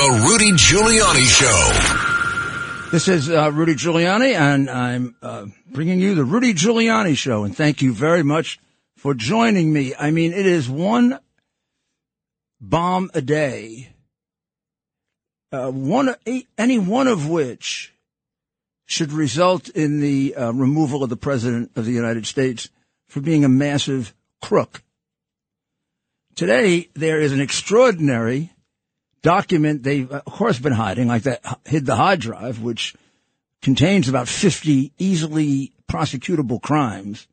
The Rudy Giuliani Show. This is uh, Rudy Giuliani, and I'm uh, bringing you the Rudy Giuliani Show. And thank you very much for joining me. I mean, it is one bomb a day, uh, one any one of which should result in the uh, removal of the president of the United States for being a massive crook. Today, there is an extraordinary document they've, of course, been hiding, like that hid the hard drive, which contains about 50 easily prosecutable crimes,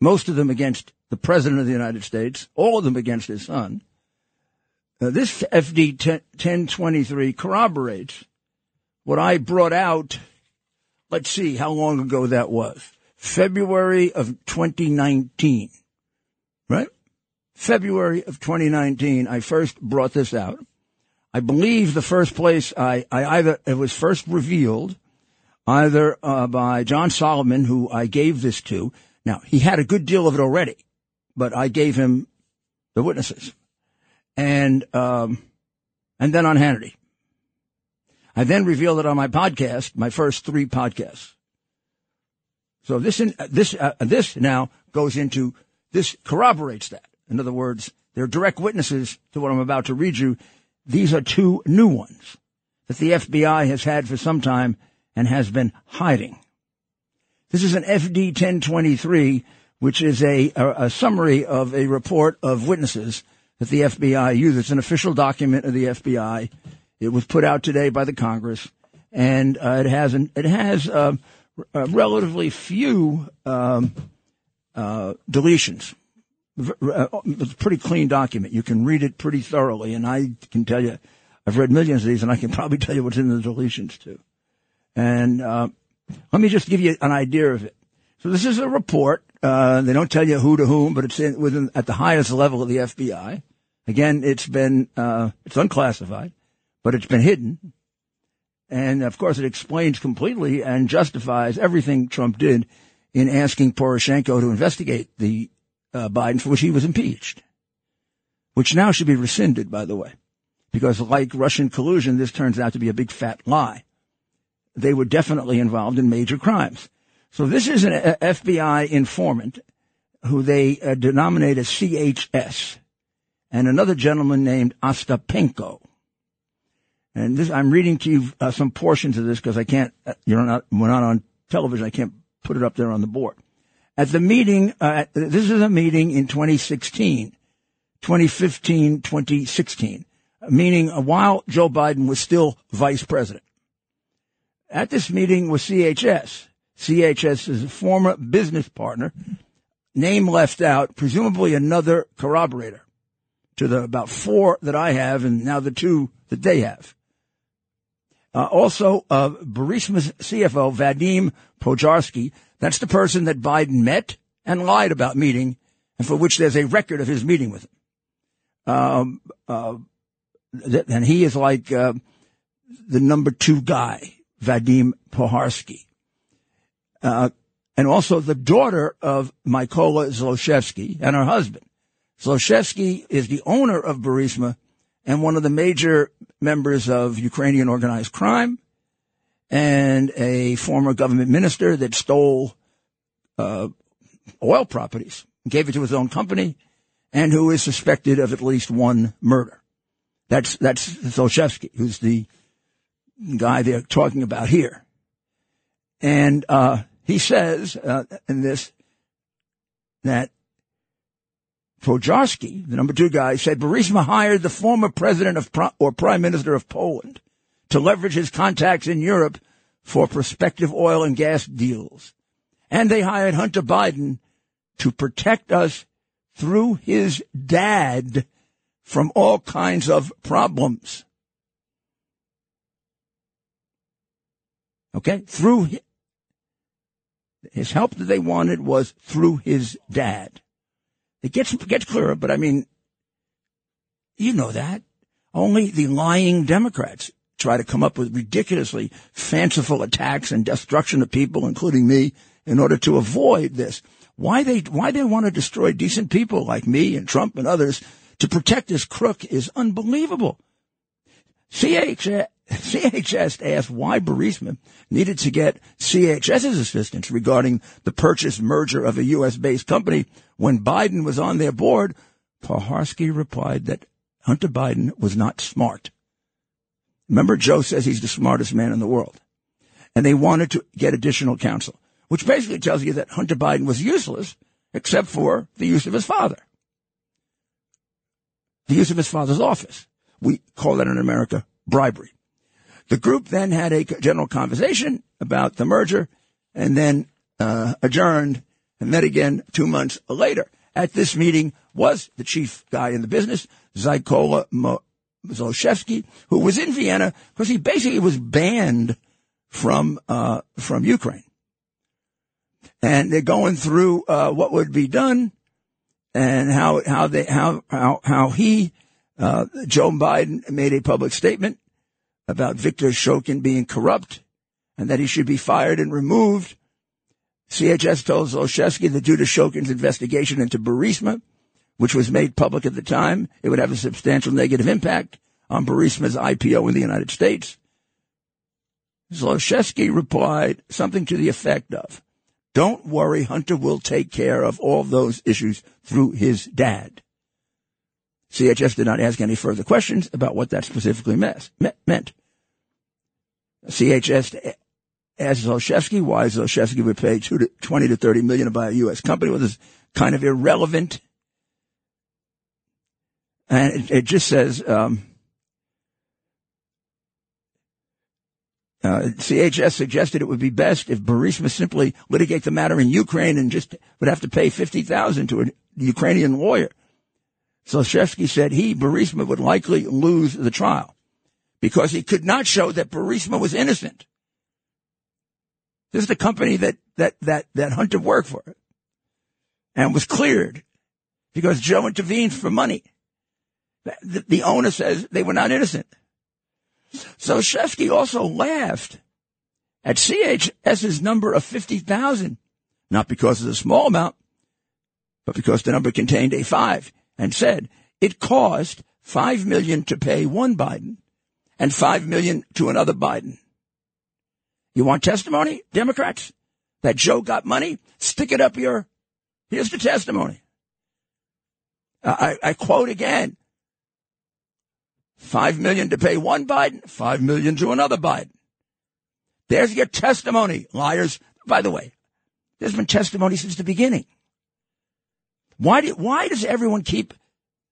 most of them against the President of the United States, all of them against his son. This FD 1023 corroborates what I brought out. Let's see how long ago that was. February of 2019, right? February of 2019, I first brought this out. I believe the first place I, I either, it was first revealed either uh, by John Solomon, who I gave this to. Now, he had a good deal of it already, but I gave him the witnesses. And, um, and then on Hannity. I then revealed it on my podcast, my first three podcasts. So this, in, this, uh, this now goes into, this corroborates that. In other words, they're direct witnesses to what I'm about to read you these are two new ones that the FBI has had for some time and has been hiding. This is an FD 1023, which is a, a, a summary of a report of witnesses that the FBI used. It's an official document of the FBI. It was put out today by the Congress, and uh, it has an, it has uh, relatively few um, uh, deletions. Uh, it's a pretty clean document. You can read it pretty thoroughly, and I can tell you, I've read millions of these, and I can probably tell you what's in the deletions too. And uh, let me just give you an idea of it. So this is a report. Uh, they don't tell you who to whom, but it's in, within at the highest level of the FBI. Again, it's been uh, it's unclassified, but it's been hidden, and of course, it explains completely and justifies everything Trump did in asking Poroshenko to investigate the uh, Biden for which he was impeached, which now should be rescinded, by the way, because like Russian collusion, this turns out to be a big fat lie. They were definitely involved in major crimes. So this is an FBI informant who they uh, denominate as CHS and another gentleman named Ostapenko. And this, I'm reading to you uh, some portions of this because I can't, uh, you're not, we're not on television. I can't put it up there on the board. At the meeting, uh, this is a meeting in 2016, 2015, 2016, meaning while Joe Biden was still vice president. At this meeting was CHS. CHS is a former business partner, name left out, presumably another corroborator to the about four that I have and now the two that they have. Uh, also, uh, Burisma's CFO, Vadim Pozharskyi, that's the person that Biden met and lied about meeting, and for which there's a record of his meeting with him. Um, uh, and he is like uh, the number two guy, Vadim Pozharskyi. Uh, and also the daughter of Mykola Zlochevsky and her husband. Zlochevsky is the owner of Burisma and one of the major members of Ukrainian organized crime and a former government minister that stole uh, oil properties, gave it to his own company, and who is suspected of at least one murder. That's that's Zlochevsky, who's the guy they're talking about here, and uh, he says uh, in this that Pozharskyi, the number two guy, said Burisma hired the former president of or prime minister of Poland to leverage his contacts in Europe for prospective oil and gas deals. And they hired Hunter Biden to protect us through his dad from all kinds of problems. Okay? Through his help that they wanted was through his dad. It gets, gets clearer, but I mean, you know that. Only the lying Democrats try to come up with ridiculously fanciful attacks and destruction of people, including me, in order to avoid this. Why they, why they want to destroy decent people like me and Trump and others to protect this crook is unbelievable. CHS, CHS asked why Burisma needed to get CHS's assistance regarding the purchase merger of a U.S. based company when Biden was on their board. Pozharskyi replied that Hunter Biden was not smart. Remember, Joe says he's the smartest man in the world. And they wanted to get additional counsel, which basically tells you that Hunter Biden was useless except for the use of his father. The use of his father's office. We call that in America bribery. The group then had a general conversation about the merger and then uh, adjourned and met again two months later. At this meeting was the chief guy in the business, Zykola Zlochevsky, who was in Vienna because he basically was banned from uh, from Ukraine. And they're going through uh, what would be done and how how they how how how he uh, Joe Biden made a public statement about Viktor Shokin being corrupt and that he should be fired and removed. CHS told Zlochevsky that due to Shokin's investigation into Burisma, which was made public at the time, it would have a substantial negative impact on Burisma's IPO in the United States. Zlochevsky replied something to the effect of, don't worry, Hunter will take care of all those issues through his dad. CHS did not ask any further questions about what that specifically meant. CHS asked Zlochevsky why Zlochevsky would pay 20 to 30 million to buy a U.S. company, which is kind of irrelevant. And it, it just says, um, Uh, CHS suggested it would be best if Burisma simply litigate the matter in Ukraine and just would have to pay 50000 to a Ukrainian lawyer. Zlochevsky said he, Burisma, would likely lose the trial because he could not show that Burisma was innocent. This is the company that, that, that, that Hunter worked for and was cleared because Joe intervened for money. The, the owner says they were not innocent. Zlochevsky also laughed at CHS's number of 50,000, not because of the small amount, but because the number contained a five, and said it cost five million to pay one Biden and five million to another Biden. You want testimony, Democrats? That Joe got money? Stick it up your, here's the testimony. I, I quote again, Five million to pay one Biden, five million to another Biden. There's your testimony, liars. By the way, there's been testimony since the beginning. Why do, why does everyone keep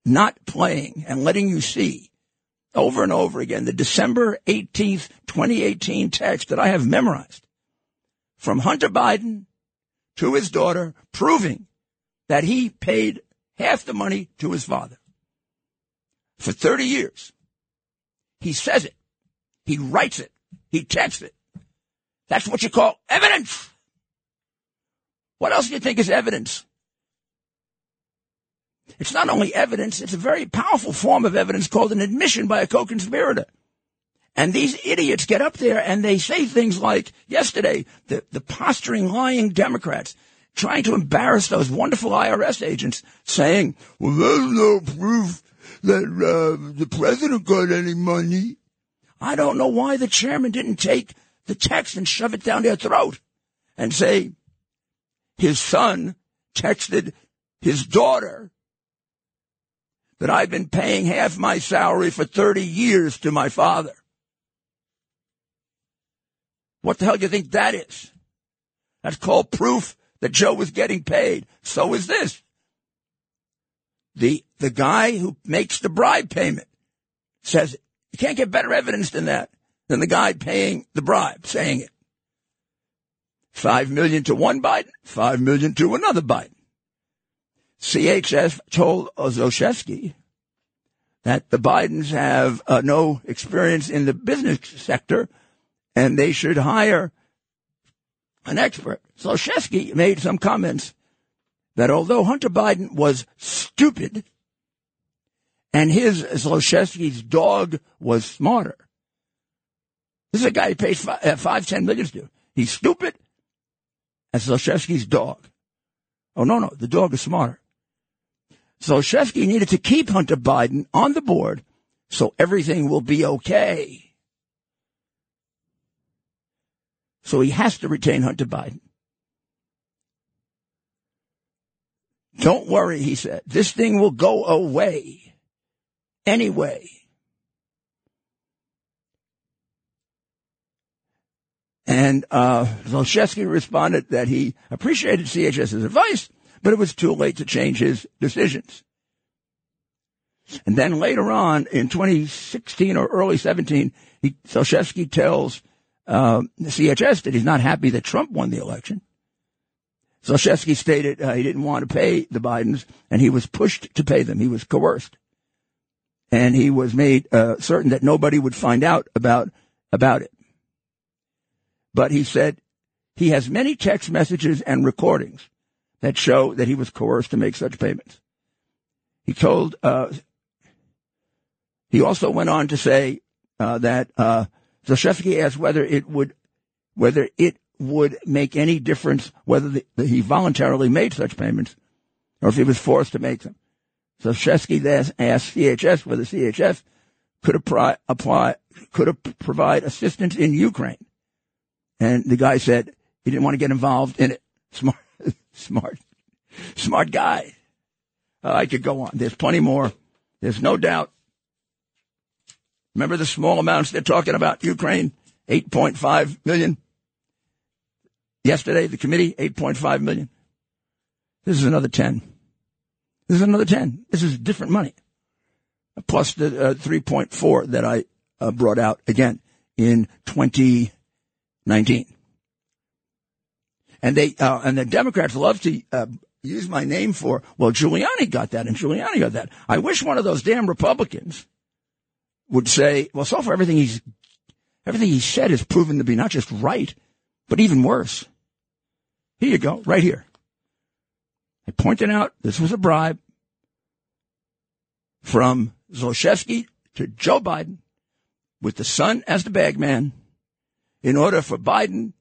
not playing and letting you see over and over again the December 18th, 2018 text that I have memorized from Hunter Biden to his daughter proving that he paid half the money to his father for 30 years. He says it. He writes it. He texts it. That's what you call evidence. What else do you think is evidence? It's not only evidence, it's a very powerful form of evidence called an admission by a co-conspirator. And these idiots get up there and they say things like yesterday, the, the posturing, lying Democrats trying to embarrass those wonderful IRS agents saying, well, there's no proof that uh, the president got any money. I don't know why the chairman didn't take the text and shove it down their throat and say his son texted his daughter that I've been paying half my salary for 30 years to my father. What the hell do you think that is? That's called proof that Joe was getting paid. So is this. The, the guy who makes the bribe payment says You can't get better evidence than that, than the guy paying the bribe saying it. Five million to one Biden, five million to another Biden. CHS told Zlochevsky that the Bidens have uh, no experience in the business sector and they should hire an expert. Zlochevsky made some comments that although Hunter Biden was stupid and his Zlochevsky's dog was smarter, this is a guy who pays five, uh, five ten million to. He's stupid And Zlochevsky's dog. Oh, no, no, the dog is smarter. Zlochevsky needed to keep Hunter Biden on the board So everything will be okay. So he has to retain Hunter Biden. Don't worry, he said. This thing will go away anyway. And uh, Zlochevsky responded that he appreciated CHS's advice, but it was too late to change his decisions. And then later on in 2016 or early 17, he, Zlochevsky tells uh, CHS that he's not happy that Trump won the election. Zlochevsky stated uh, he didn't want to pay the Bidens, and he was pushed to pay them. He was coerced, and he was made uh, certain that nobody would find out about about it. But he said he has many text messages and recordings that show that he was coerced to make such payments. He told. Uh, he also went on to say uh, that uh, Zlochevsky asked whether it would whether it would make any difference whether the, the, he voluntarily made such payments or if he was forced to make them. Zlochevsky asked CHS whether CHS could apply, apply could provide assistance in Ukraine. And the guy said he didn't want to get involved in it. Smart, smart, smart guy. Uh, I could go on. There's plenty more. There's no doubt. Remember the small amounts they're talking about Ukraine? 8.5 million. Yesterday, the committee, 8.5 million. This is another 10. This is another 10. This is different money. Plus the uh, 3.4 that I uh, brought out again in 2019. And they, uh, and the Democrats love to, uh, use my name for, well, Giuliani got that and Giuliani got that. I wish one of those damn Republicans would say, well, so far everything he's, everything he said is proven to be not just right, but even worse. Here you go, right here. I pointed out this was a bribe from Zlochevsky to Joe Biden with the son as the bagman in order for Biden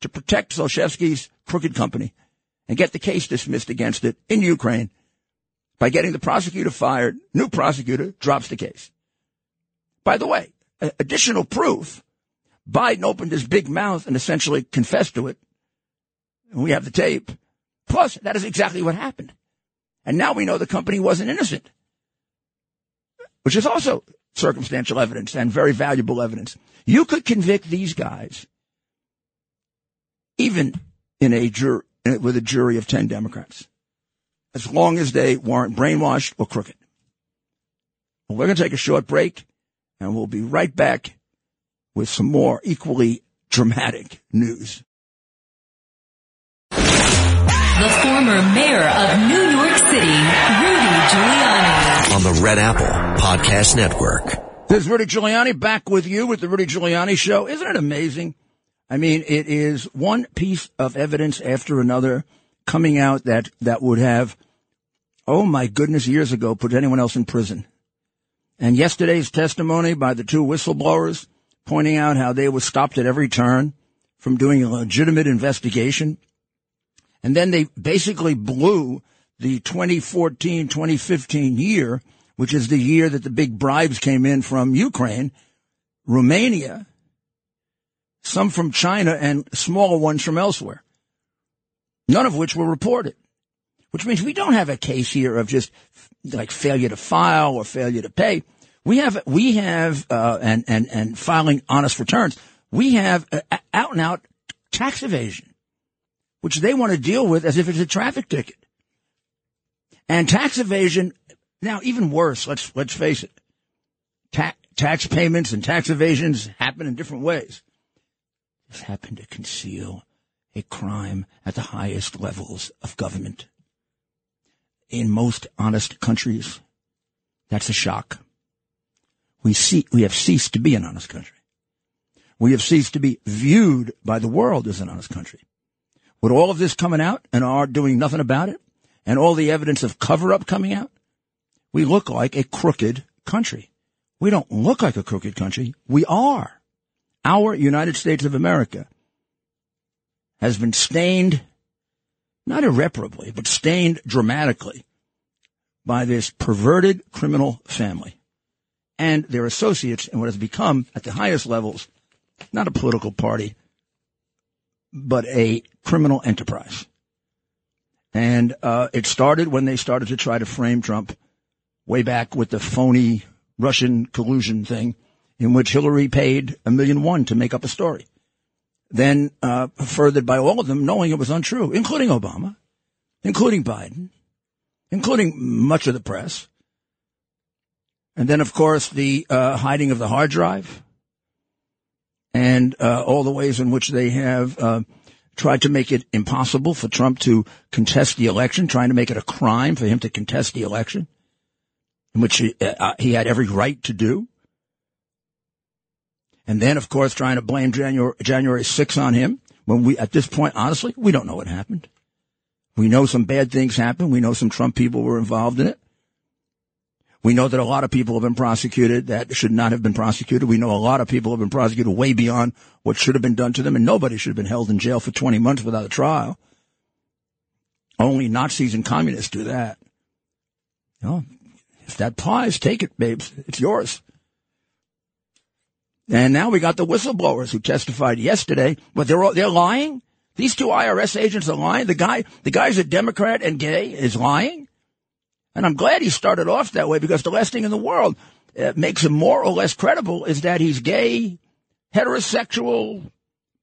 to protect Zlochevsky's crooked company and get the case dismissed against it in Ukraine by getting the prosecutor fired. New prosecutor drops the case. By the way, additional proof Biden opened his big mouth and essentially confessed to it And we have the tape. Plus, that is exactly what happened. And now we know the company wasn't innocent, which is also circumstantial evidence and very valuable evidence. You could convict these guys even in a jur- with a jury of 10 Democrats, as long as they weren't brainwashed or crooked. Well, we're going to take a short break and we'll be right back with some more equally dramatic news. The former mayor of New York City, Rudy Giuliani. On the Red Apple Podcast Network. This is Rudy Giuliani back with you with the Rudy Giuliani Show. Isn't it amazing? I mean, it is one piece of evidence after another coming out that, that would have, oh my goodness, years ago put anyone else in prison. And yesterday's testimony by the two whistleblowers pointing out how they were stopped at every turn from doing a legitimate investigation and then they basically blew the 2014 2015 year, which is the year that the big bribes came in from Ukraine, Romania, some from China, and smaller ones from elsewhere, none of which were reported. Which means we don't have a case here of just like failure to file or failure to pay. We have, we have, uh, and, and, and filing honest returns. We have uh, out and out tax evasion which they want to deal with as if it's a traffic ticket. And tax evasion, now even worse, let's, let's face it. Ta- tax payments and tax evasions happen in different ways. This happened to conceal a crime at the highest levels of government. In most honest countries, that's a shock. We see, we have ceased to be an honest country. We have ceased to be viewed by the world as an honest country. With all of this coming out and our doing nothing about it and all the evidence of cover up coming out, we look like a crooked country. We don't look like a crooked country. We are. Our United States of America has been stained, not irreparably, but stained dramatically by this perverted criminal family. and their associates in what has become, at the highest levels, not a political party, but a criminal enterprise. And uh, it started when they started to try to frame Trump way back with the phony Russian collusion thing, in which Hillary paid a million one to make up a story. Then uh, furthered by all of them knowing it was untrue, including Obama, including Biden, including much of the press. And then, of course, the uh, hiding of the hard drive and uh, all the ways in which they have uh, tried to make it impossible for Trump to contest the election, trying to make it a crime for him to contest the election, which he, uh, he had every right to do. And then, of course, trying to blame January, January 6th on him when we, at this point, honestly, we don't know what happened. We know some bad things happened. We know some Trump people were involved in it. We know that a lot of people have been prosecuted that should not have been prosecuted. We know a lot of people have been prosecuted way beyond what should have been done to them, and nobody should have been held in jail for 20 months without a trial. Only Nazis and communists do that. You know, if that applies, take it, babes. It's yours. And now we got the whistleblowers who testified yesterday, but they're they're lying. These two IRS agents are lying. The guy, the guy's a Democrat and gay is lying. And I'm glad he started off that way because the last thing in the world uh, makes him more or less credible is that he's gay, heterosexual,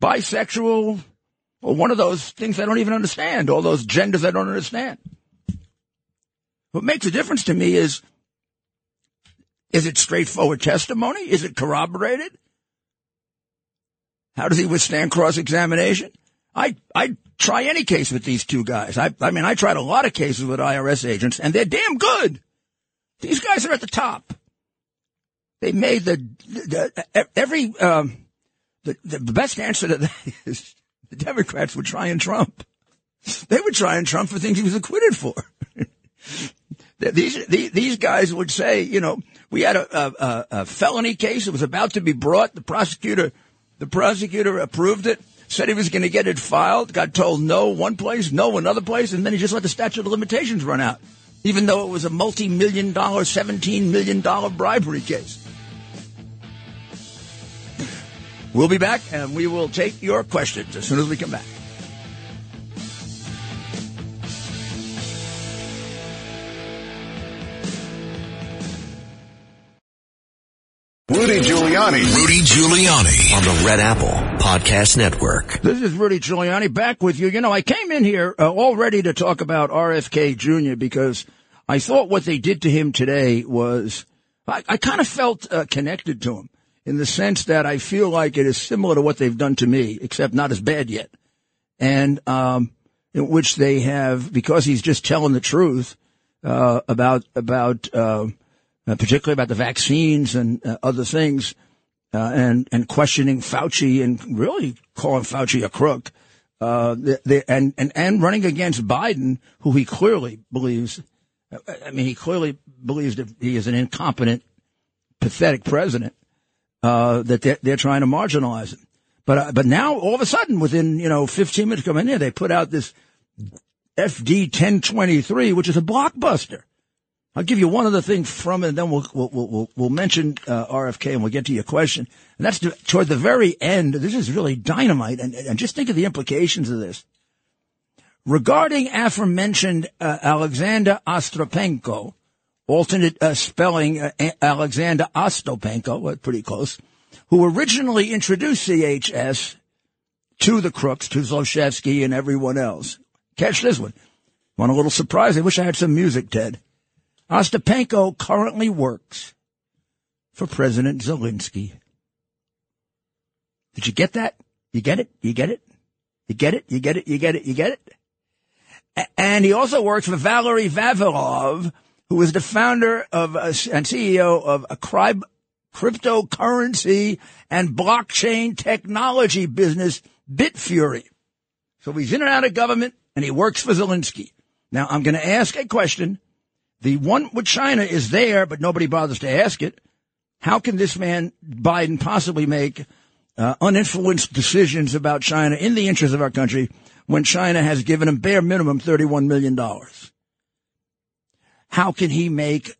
bisexual, or one of those things I don't even understand, all those genders I don't understand. What makes a difference to me is, is it straightforward testimony? Is it corroborated? How does he withstand cross-examination? I, I try any case with these two guys. I, I mean, I tried a lot of cases with IRS agents, and they're damn good. These guys are at the top. They made the, the every um, the the best answer to that is the Democrats would try and Trump. They would try and Trump for things he was acquitted for. these, these these guys would say, you know, we had a, a, a felony case. It was about to be brought. The prosecutor the prosecutor approved it said he was going to get it filed, got told no one place, no another place, and then he just let the statute of limitations run out, even though it was a multi-million dollar, $17 million bribery case. We'll be back and we will take your questions as soon as we come back. Rudy Giuliani. Rudy Giuliani on the Red Apple Podcast Network. This is Rudy Giuliani back with you. You know, I came in here uh, all ready to talk about RFK Jr. because I thought what they did to him today was, I, I kind of felt uh, connected to him in the sense that I feel like it is similar to what they've done to me, except not as bad yet. And, um, in which they have, because he's just telling the truth, uh, about, about, uh, uh, particularly about the vaccines and uh, other things, uh, and and questioning Fauci and really calling Fauci a crook, uh, the, the, and and and running against Biden, who he clearly believes. Uh, I mean, he clearly believes that he is an incompetent, pathetic president. Uh, that they're, they're trying to marginalize him. But but now all of a sudden, within you know 15 minutes coming in, they put out this FD 1023, which is a blockbuster. I'll give you one other thing from it, and then we'll we'll we'll, we'll mention uh, RFK, and we'll get to your question. And that's to, toward the very end. This is really dynamite, and, and just think of the implications of this. Regarding aforementioned uh, Alexander Ostropenko, alternate uh, spelling uh, Alexander Ostopenko, pretty close, who originally introduced CHS to the crooks, to Zlochevsky and everyone else. Catch this one. Want a little surprise? I wish I had some music, Ted. Ostapenko currently works for President Zelensky. Did you get that? You get it? You get it? You get it? You get it? You get it? You get it? And he also works for Valery Vavilov, who is the founder of uh, a, and CEO of a cryptocurrency and blockchain technology business, Bitfury. So he's in and out of government and he works for Zelensky. Now I'm going to ask a question the one with China is there, but nobody bothers to ask it. How can this man, Biden, possibly make uh, uninfluenced decisions about China in the interest of our country when China has given him bare minimum $31 million? How can he make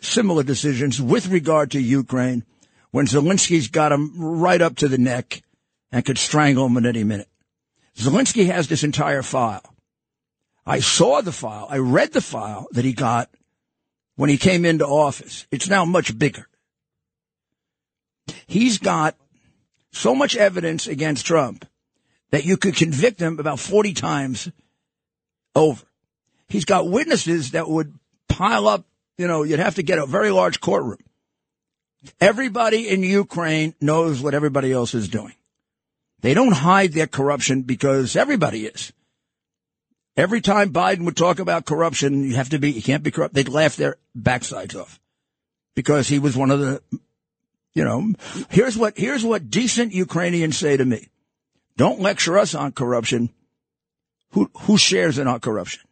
similar decisions with regard to Ukraine when Zelensky's got him right up to the neck and could strangle him at any minute. Zelensky has this entire file. I saw the file. I read the file that he got when he came into office. It's now much bigger. He's got so much evidence against Trump that you could convict him about 40 times over. He's got witnesses that would pile up, you know, you'd have to get a very large courtroom. Everybody in Ukraine knows what everybody else is doing. They don't hide their corruption because everybody is. Every time Biden would talk about corruption, you have to be, you can't be corrupt. They'd laugh their backsides off because he was one of the, you know, here's what, here's what decent Ukrainians say to me. Don't lecture us on corruption. Who, who shares in our corruption?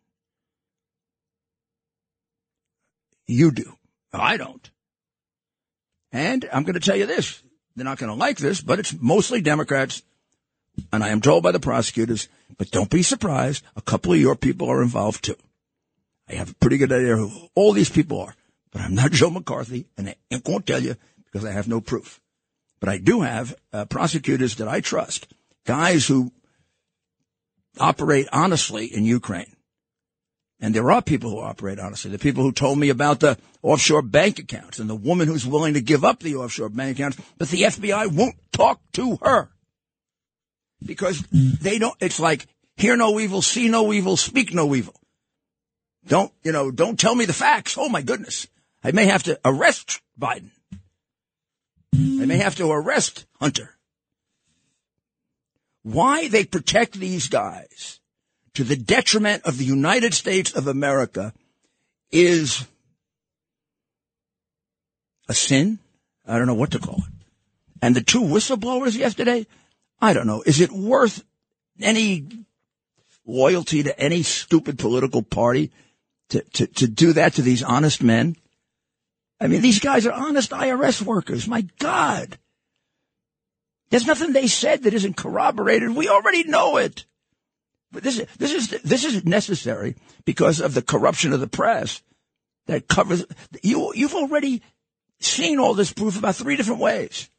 You do. I don't. And I'm going to tell you this. They're not going to like this, but it's mostly Democrats. And I am told by the prosecutors, but don't be surprised. A couple of your people are involved too. I have a pretty good idea who all these people are, but I'm not Joe McCarthy and I to tell you because I have no proof. But I do have uh, prosecutors that I trust, guys who operate honestly in Ukraine. And there are people who operate honestly. The people who told me about the offshore bank accounts and the woman who's willing to give up the offshore bank accounts, but the FBI won't talk to her because they don't, it's like, hear no evil, see no evil, speak no evil. Don't, you know, don't tell me the facts. Oh my goodness. I may have to arrest Biden. I may have to arrest Hunter. Why they protect these guys to the detriment of the United States of America is a sin. I don't know what to call it. And the two whistleblowers yesterday, I don't know. Is it worth any loyalty to any stupid political party to, to, to do that to these honest men? I mean, these guys are honest IRS workers. My God. There's nothing they said that isn't corroborated. We already know it. But this is, this is, this is necessary because of the corruption of the press that covers, you, you've already seen all this proof about three different ways.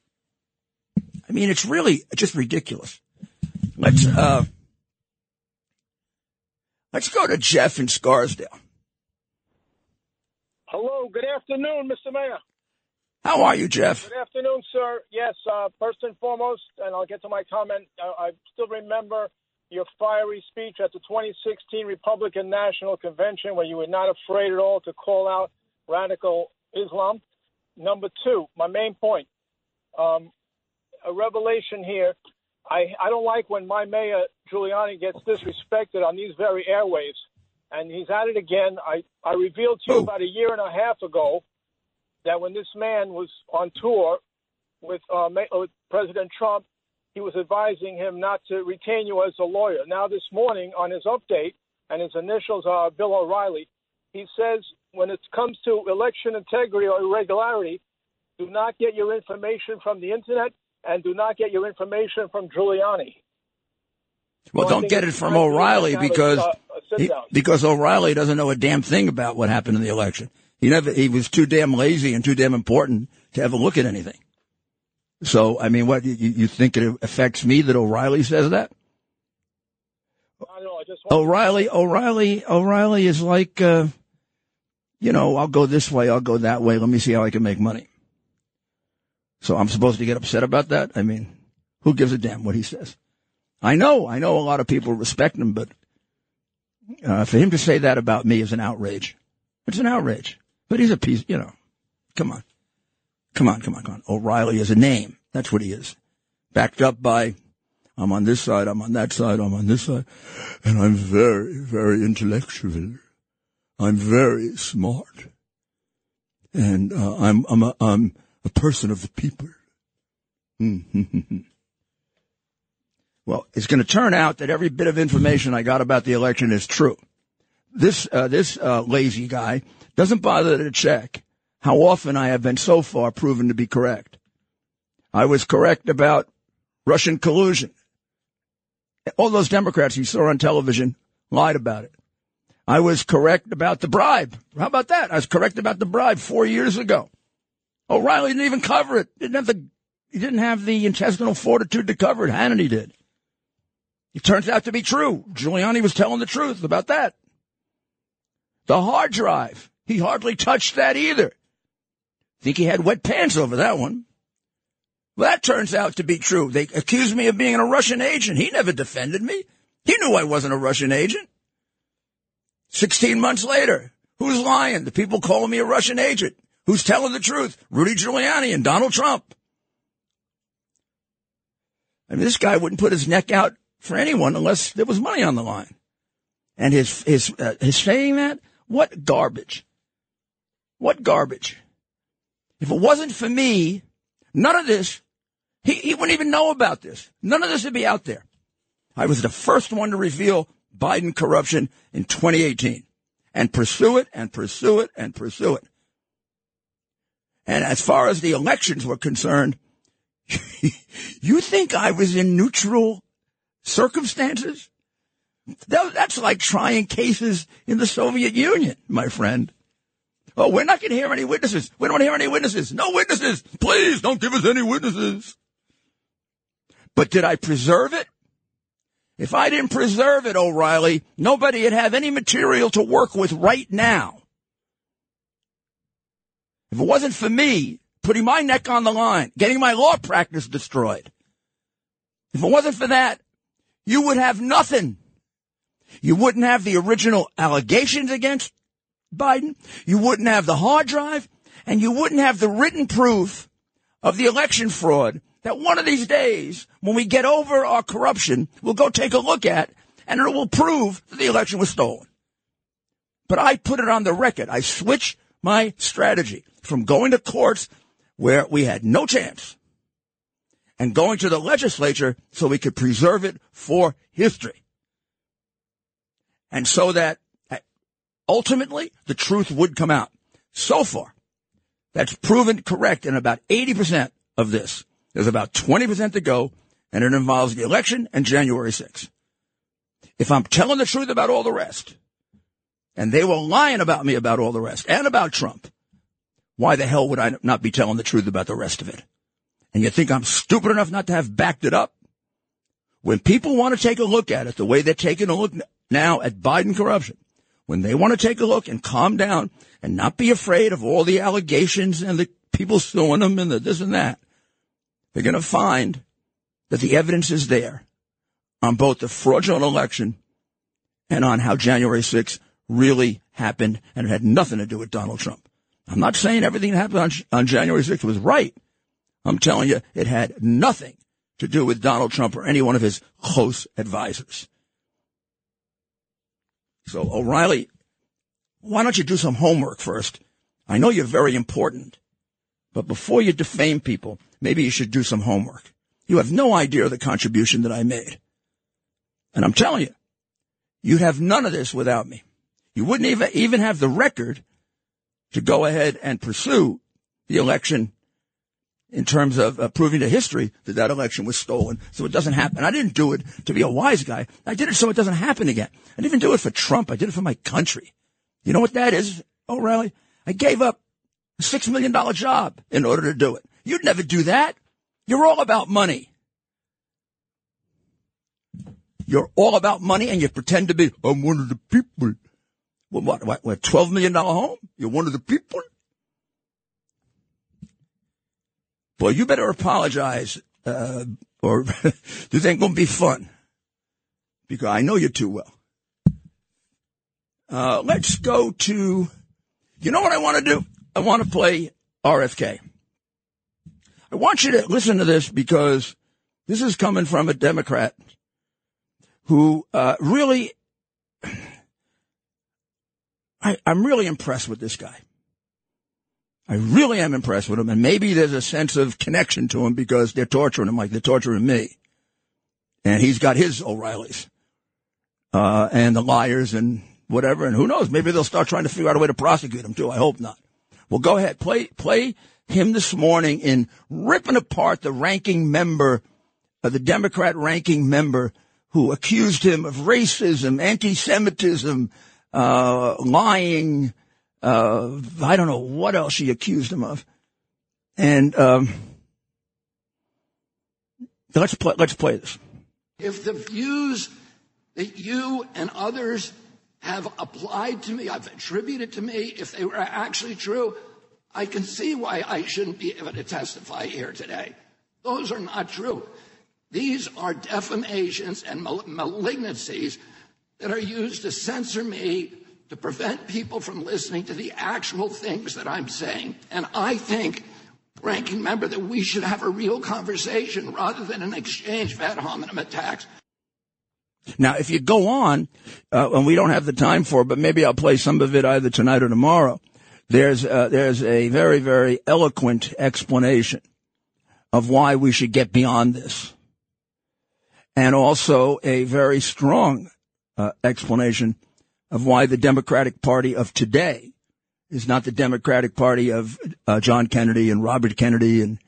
I mean, it's really just ridiculous. Let's, uh, let's go to Jeff in Scarsdale. Hello, good afternoon, Mr. Mayor. How are you, Jeff? Good afternoon, sir. Yes, uh, first and foremost, and I'll get to my comment. Uh, I still remember your fiery speech at the 2016 Republican National Convention where you were not afraid at all to call out radical Islam. Number two, my main point, um, a revelation here. I, I don't like when my mayor Giuliani gets disrespected on these very airwaves, and he's at it again. I, I revealed to you about a year and a half ago that when this man was on tour with, uh, uh, with President Trump, he was advising him not to retain you as a lawyer. Now, this morning on his update, and his initials are Bill O'Reilly, he says when it comes to election integrity or irregularity, do not get your information from the internet and do not get your information from Giuliani. Well, don't get it from O'Reilly because he- because O'Reilly doesn't know a damn thing about what happened in the election. He never he was too damn lazy and too damn important to ever look at anything. So I mean, what you, you think it affects me that O'Reilly says that? I don't know. I just want O'Reilly, O'Reilly, O'Reilly is like, uh, you know, I'll go this way, I'll go that way. Let me see how I can make money. So I'm supposed to get upset about that? I mean, who gives a damn what he says? I know, I know a lot of people respect him, but uh, for him to say that about me is an outrage. It's an outrage. But he's a piece, you know. Come on. Come on, come on, come on. O'Reilly is a name. That's what he is. Backed up by, I'm on this side, I'm on that side, I'm on this side. And I'm very, very intellectual. I'm very smart. And uh, I'm, I'm, a, I'm a person of the people. well, it's going to turn out that every bit of information I got about the election is true. This, uh, this uh, lazy guy doesn't bother to check how often I have been so far proven to be correct. I was correct about Russian collusion. All those Democrats you saw on television lied about it. I was correct about the bribe. How about that? I was correct about the bribe four years ago. O'Reilly didn't even cover it. Didn't have the he didn't have the intestinal fortitude to cover it. Hannity did. It turns out to be true. Giuliani was telling the truth about that. The hard drive. He hardly touched that either. Think he had wet pants over that one. Well, that turns out to be true. They accused me of being a Russian agent. He never defended me. He knew I wasn't a Russian agent. 16 months later, who's lying? The people calling me a Russian agent. Who's telling the truth? Rudy Giuliani and Donald Trump. I mean, this guy wouldn't put his neck out for anyone unless there was money on the line. And his his uh, his saying that, what garbage? What garbage? If it wasn't for me, none of this, he, he wouldn't even know about this. None of this would be out there. I was the first one to reveal Biden corruption in 2018 and pursue it and pursue it and pursue it. And as far as the elections were concerned, you think I was in neutral circumstances? That's like trying cases in the Soviet Union, my friend. Oh, we're not going to hear any witnesses. We don't want to hear any witnesses. No witnesses. Please don't give us any witnesses. But did I preserve it? If I didn't preserve it, O'Reilly, nobody would have any material to work with right now. If it wasn't for me putting my neck on the line, getting my law practice destroyed, if it wasn't for that, you would have nothing. You wouldn't have the original allegations against Biden. You wouldn't have the hard drive and you wouldn't have the written proof of the election fraud that one of these days, when we get over our corruption, we'll go take a look at and it will prove that the election was stolen. But I put it on the record. I switched my strategy from going to courts where we had no chance and going to the legislature so we could preserve it for history. And so that uh, ultimately the truth would come out. So far, that's proven correct in about 80% of this. There's about 20% to go, and it involves the election and January 6th. If I'm telling the truth about all the rest, and they were lying about me about all the rest, and about Trump, why the hell would I not be telling the truth about the rest of it? And you think I'm stupid enough not to have backed it up? When people want to take a look at it, the way they're taking a look now at Biden corruption, when they want to take a look and calm down and not be afraid of all the allegations and the people suing them and the this and that, they're going to find that the evidence is there on both the fraudulent election and on how January 6th really happened and it had nothing to do with Donald Trump. I'm not saying everything that happened on, on January 6th was right. I'm telling you, it had nothing to do with Donald Trump or any one of his close advisors. So, O'Reilly, why don't you do some homework first? I know you're very important, but before you defame people, maybe you should do some homework. You have no idea the contribution that I made. And I'm telling you, you'd have none of this without me. You wouldn't even, even have the record to go ahead and pursue the election in terms of uh, proving to history that that election was stolen so it doesn't happen. I didn't do it to be a wise guy. I did it so it doesn't happen again. I didn't even do it for Trump. I did it for my country. You know what that is, O'Reilly? I gave up a six million dollar job in order to do it. You'd never do that. You're all about money. You're all about money and you pretend to be, I'm one of the people. What, what, what, $12 million home? You're one of the people? Boy, you better apologize, uh, or this ain't gonna be fun. Because I know you too well. Uh, let's go to, you know what I want to do? I want to play RFK. I want you to listen to this because this is coming from a Democrat who uh, really, I, I'm really impressed with this guy. I really am impressed with him, and maybe there's a sense of connection to him because they're torturing him like they're torturing me, and he's got his O'Reillys uh, and the liars and whatever, and who knows? Maybe they'll start trying to figure out a way to prosecute him too. I hope not. Well, go ahead, play play him this morning in ripping apart the ranking member, uh, the Democrat ranking member who accused him of racism, anti-Semitism, lying. Uh, I don't know what else she accused him of. And um, let's play. Let's play this. If the views that you and others have applied to me, I've attributed to me, if they were actually true, I can see why I shouldn't be able to testify here today. Those are not true. These are defamations and mal- malignancies that are used to censor me, to prevent people from listening to the actual things that I'm saying. And I think, ranking member, that we should have a real conversation rather than an exchange of ad hominem attacks. Now, if you go on, uh, and we don't have the time for it, but maybe I'll play some of it either tonight or tomorrow. There's uh, there's a very very eloquent explanation of why we should get beyond this, and also a very strong uh, explanation of why the Democratic Party of today is not the Democratic Party of uh, John Kennedy and Robert Kennedy, and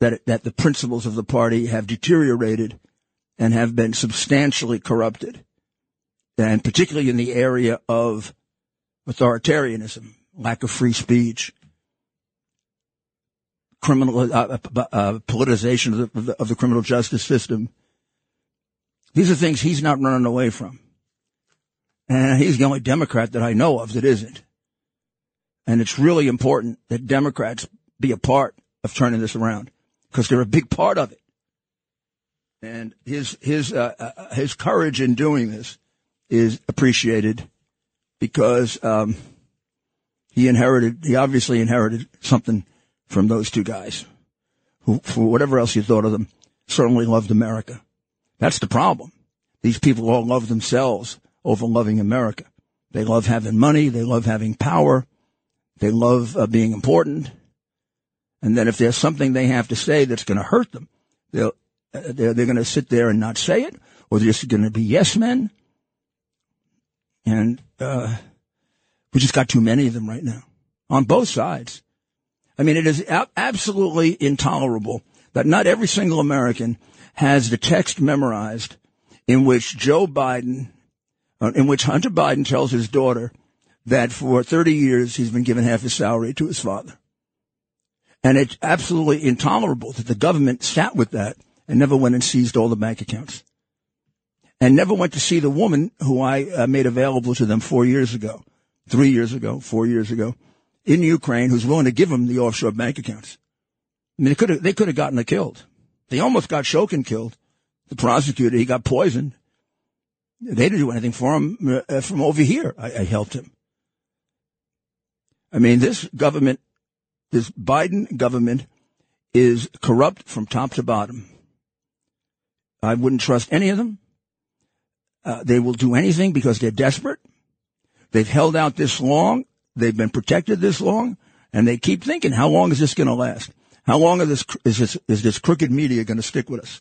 that that the principles of the party have deteriorated and have been substantially corrupted, and particularly in the area of authoritarianism, lack of free speech, criminal uh, uh, uh, politicization of the, of the, of the criminal justice system. These are things he's not running away from, and he's the only Democrat that I know of that isn't. And it's really important that Democrats be a part of turning this around because they're a big part of it. And his his uh, uh, his courage in doing this is appreciated because um, he inherited he obviously inherited something from those two guys who, for whatever else you thought of them, certainly loved America. That's the problem. These people all love themselves over loving America. They love having money. They love having power. They love uh, being important. And then if there's something they have to say that's going to hurt them, they'll, uh, they're, they're going to sit there and not say it, or they're just going to be yes men. And, uh, we just got too many of them right now on both sides. I mean, it is a- absolutely intolerable that not every single American has the text memorized in which Joe Biden, uh, in which Hunter Biden tells his daughter that for 30 years he's been given half his salary to his father. And it's absolutely intolerable that the government sat with that and never went and seized all the bank accounts. And never went to see the woman who I uh, made available to them four years ago, three years ago, four years ago, in Ukraine, who's willing to give them the offshore bank accounts. I mean, they could have, they could have gotten her killed. They almost got Shokin killed. The prosecutor, he got poisoned. They didn't do anything for him uh, from over here. I, I helped him. I mean, this government, this Biden government is corrupt from top to bottom. I wouldn't trust any of them. Uh, they will do anything because they're desperate. They've held out this long. They've been protected this long, and they keep thinking, how long is this going to last? How long is this, is this, is this crooked media going to stick with us?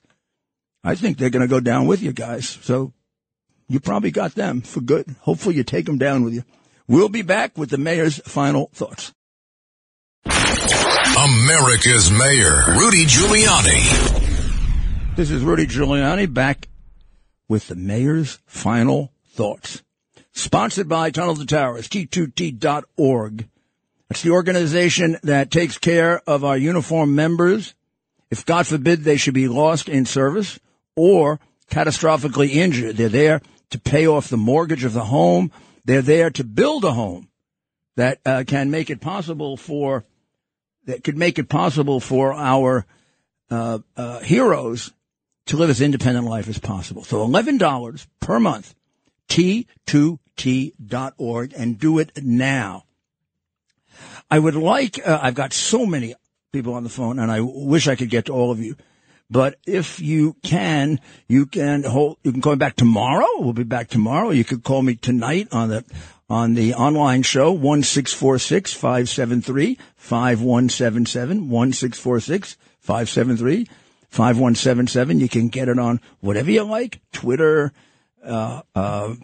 I think they're going to go down with you guys. So you probably got them for good. Hopefully you take them down with you. We'll be back with the mayor's final thoughts. America's Mayor, Rudy Giuliani. This is Rudy Giuliani back with the mayor's final thoughts. Sponsored by Tunnel to Towers, T2T.org. That's the organization that takes care of our uniform members. If God forbid they should be lost in service or catastrophically injured, they're there to pay off the mortgage of the home. They're there to build a home that uh, can make it possible for that could make it possible for our uh, uh, heroes to live as independent life as possible. So eleven dollars per month, t2t.org, and do it now. I would like. Uh, I've got so many people on the phone, and I wish I could get to all of you. But if you can, you can hold. You can call me back tomorrow. We'll be back tomorrow. You could call me tonight on the on the online show one six four six five seven three five one seven seven one six four six five seven three five one seven seven. You can get it on whatever you like: Twitter, uh, uh,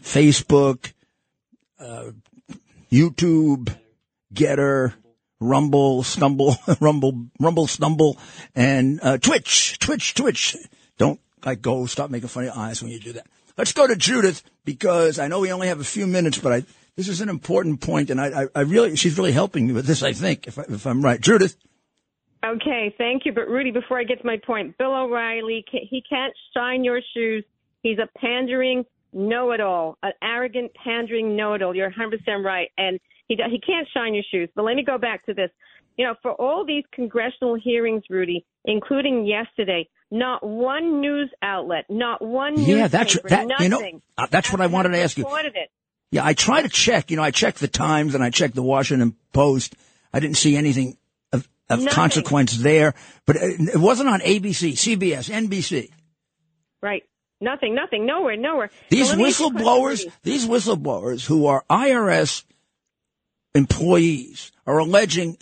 Facebook, uh, YouTube, Gettr, Rumble, Stumble, Rumble, Rumble, Stumble, and uh, Twitch, Twitch, Twitch. Don't like go stop making funny eyes when you do that. let's go to Judith because I know we only have a few minutes, but I, this is an important point, and I, I, I really, she's really helping me with this. I think, if, I, if I'm right, Judith. Okay, thank you. But Rudy, before I get to my point, Bill O'Reilly, he can't shine your shoes. He's a pandering know-it-all, an arrogant, pandering know-it-all. You're 100% right, and he he can't shine your shoes. But let me go back to this. You know, for all these congressional hearings, Rudy, including yesterday, not one news outlet, not one yeah, that's that. Nothing, you know, uh, that's what I wanted to ask you. It. Yeah, I try to check. You know, I checked the Times and I checked the Washington Post. I didn't see anything of, of consequence there, but it, it wasn't on ABC, CBS, NBC. Right. Nothing, nothing, nowhere, nowhere. These whistleblowers, these whistleblowers who are IRS employees are alleging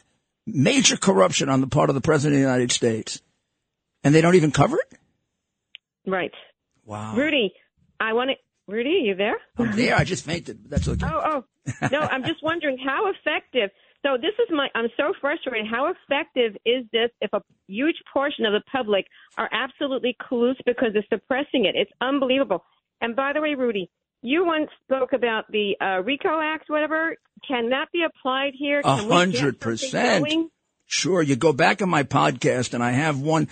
major corruption on the part of the President of the United States, and they don't even cover it? Right. Wow. Rudy, I want to. Rudy, are you there? I'm there. I just fainted. That's okay. Oh, oh. No, I'm just wondering how effective. So this is my. I'm so frustrated. How effective is this if a huge portion of the public are absolutely clueless because they're suppressing it? It's unbelievable. And by the way, Rudy, you once spoke about the uh, RICO Act, whatever. Can that be applied here? A hundred percent. Sure. You go back on my podcast, and I have one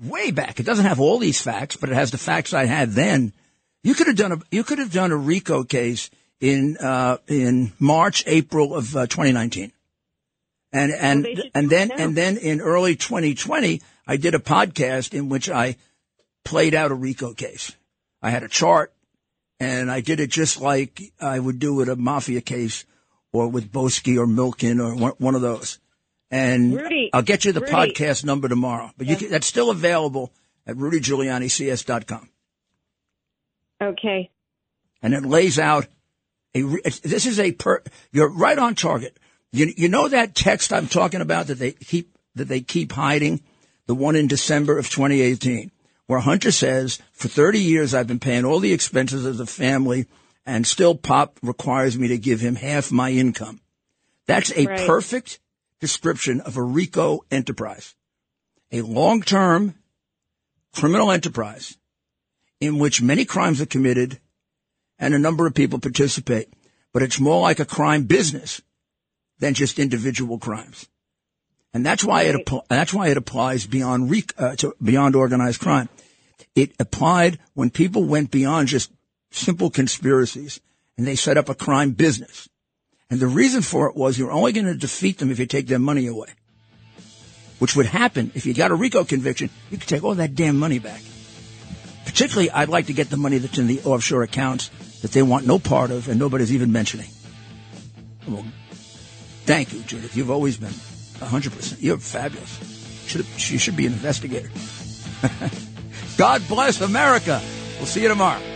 way back. It doesn't have all these facts, but it has the facts I had then. You could have done a you could have done a RICO case in uh, in March, April of uh, 2019, and and well, and then and then in early 2020, I did a podcast in which I played out a RICO case. I had a chart and I did it just like I would do with a mafia case or with Boesky or Milken or one, of those. And Rudy, I'll get you the Rudy. podcast number tomorrow, but can, that's still available at rudygiulianics.com. Okay. And it lays out a, this is a per, you're right on target. You, you know that text I'm talking about that they keep, that they keep hiding? The one in December of 2018 where Hunter says, for 30 years I've been paying all the expenses of the family and still Pop requires me to give him half my income. That's a right. perfect description of a RICO enterprise, a long-term criminal enterprise in which many crimes are committed and a number of people participate, but it's more like a crime business than just individual crimes. And that's why it that's why it applies beyond uh, to beyond organized crime. It applied when people went beyond just simple conspiracies and they set up a crime business. And the reason for it was you're only going to defeat them if you take their money away. Which would happen if you got a RICO conviction, you could take all that damn money back. Particularly, I'd like to get the money that's in the offshore accounts that they want no part of and nobody's even mentioning. Well, thank you, Judith. You've always been 100%. You're fabulous. Should, you should be an investigator. God bless America. We'll see you tomorrow.